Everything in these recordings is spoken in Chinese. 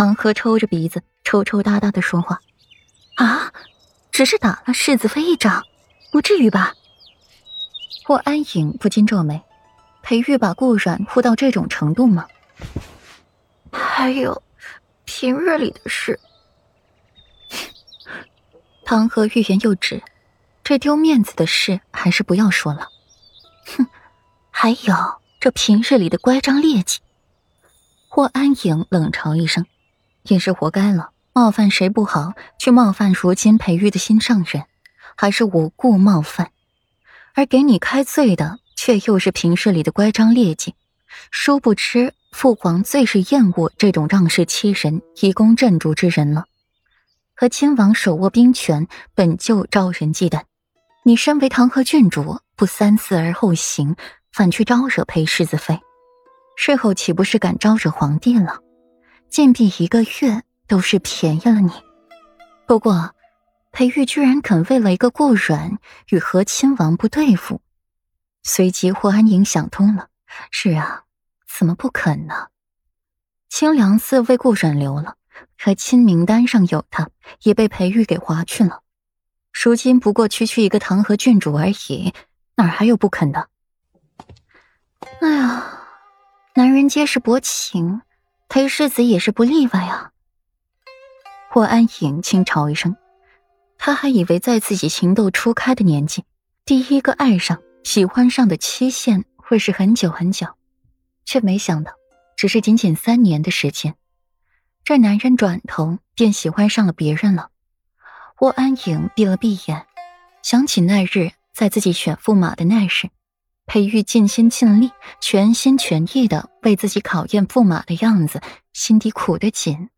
唐河抽着鼻子，抽抽搭搭的说话：“啊，只是打了世子妃一掌，不至于吧？”霍安影不禁皱眉：“裴玉把顾阮护到这种程度吗？”还有，平日里的事。唐河欲言又止，这丢面子的事还是不要说了。哼，还有这平日里的乖张劣迹。霍安影冷嘲一声：“也是活该了，冒犯谁不好，去冒犯如今裴玉的心上人，还是无故冒犯，而给你开罪的却又是平日里的乖张劣迹。殊不知，父皇最是厌恶这种仗势欺人、以攻镇主之人了。和亲王手握兵权，本就招人忌惮。你身为唐河郡主，不三思而后行，反去招惹裴世子妃。”事后岂不是敢招惹皇帝了？禁闭一个月都是便宜了你。不过，裴玉居然肯为了一个顾阮与和亲王不对付，随即霍安宁想通了：是啊，怎么不肯呢？清凉寺为顾阮留了，可亲名单上有他，也被裴玉给划去了。如今不过区区一个唐河郡主而已，哪还有不肯的？哎呀！男人皆是薄情，裴世子也是不例外啊。霍安影轻嘲一声，他还以为在自己情窦初开的年纪，第一个爱上、喜欢上的期限会是很久很久，却没想到，只是仅仅三年的时间，这男人转头便喜欢上了别人了。霍安影闭了闭眼，想起那日在自己选驸马的那时。裴玉尽心尽力、全心全意的为自己考验驸马的样子，心底苦得紧。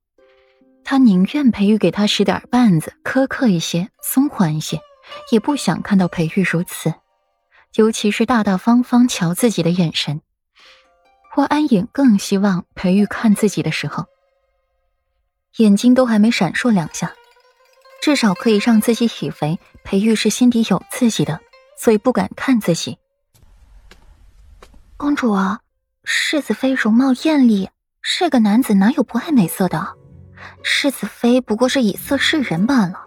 他宁愿裴玉给他使点绊子，苛刻一些、松缓一些，也不想看到裴玉如此。尤其是大大方方瞧自己的眼神，霍安影更希望裴玉看自己的时候，眼睛都还没闪烁两下，至少可以让自己以为裴玉是心底有自己的，所以不敢看自己。公主啊，世子妃容貌艳丽，是个男子哪有不爱美色的？世子妃不过是以色示人罢了，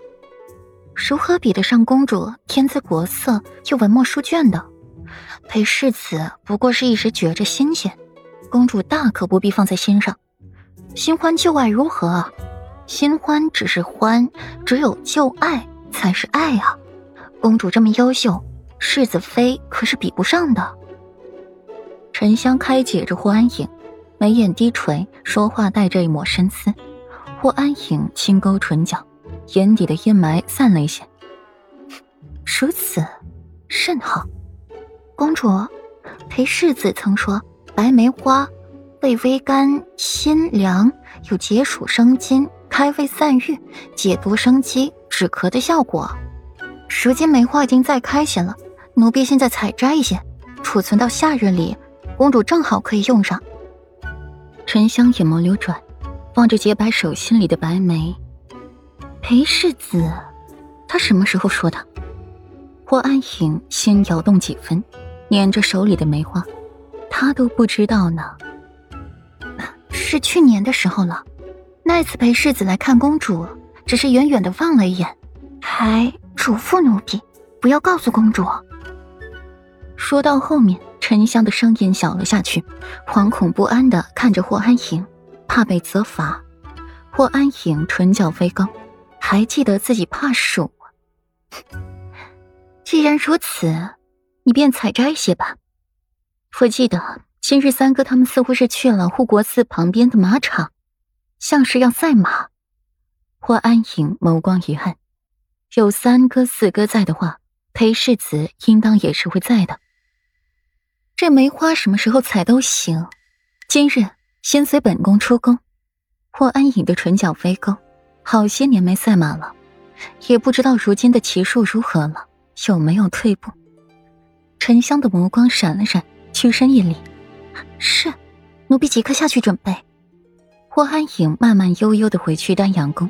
如何比得上公主天姿国色又文墨书卷的？裴世子不过是一时觉着新鲜，公主大可不必放在心上。新欢旧爱如何？新欢只是欢，只有旧爱才是爱啊！公主这么优秀，世子妃可是比不上的。沉香开解着霍安影，眉眼低垂，说话带着一抹深思。霍安影轻勾唇角，眼底的阴霾散了一些。如此，甚好。公主，裴世子曾说，白梅花味微甘，辛凉，有解暑生津、开胃散郁、解毒生肌、止咳的效果。如今梅花已经再开些了，奴婢现在采摘一些，储存到夏日里。公主正好可以用上。沉香眼眸流转，望着洁白手心里的白梅。裴世子，他什么时候说的？霍安影心摇动几分，捻着手里的梅花，他都不知道呢。是去年的时候了。那次裴世子来看公主，只是远远的望了一眼，还嘱咐奴婢不要告诉公主。说到后面。沉香的声音小了下去，惶恐不安的看着霍安影，怕被责罚。霍安影唇角微勾，还记得自己怕鼠。既然如此，你便采摘些吧。我记得今日三哥他们似乎是去了护国寺旁边的马场，像是要赛马。霍安影眸光一暗，有三哥四哥在的话，裴世子应当也是会在的。这梅花什么时候采都行，今日先随本宫出宫。霍安影的唇角微勾，好些年没赛马了，也不知道如今的骑术如何了，有没有退步？沉香的眸光闪了闪，屈身一礼：“是，奴婢即刻下去准备。”霍安影慢慢悠悠的回去丹阳宫，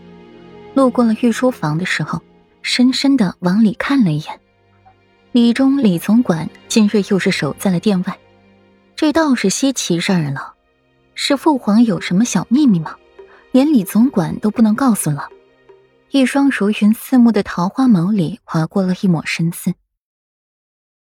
路过了御书房的时候，深深的往里看了一眼。李忠、李总管今日又是守在了殿外，这倒是稀奇事儿了。是父皇有什么小秘密吗？连李总管都不能告诉了。一双如云似雾的桃花眸里划过了一抹深思。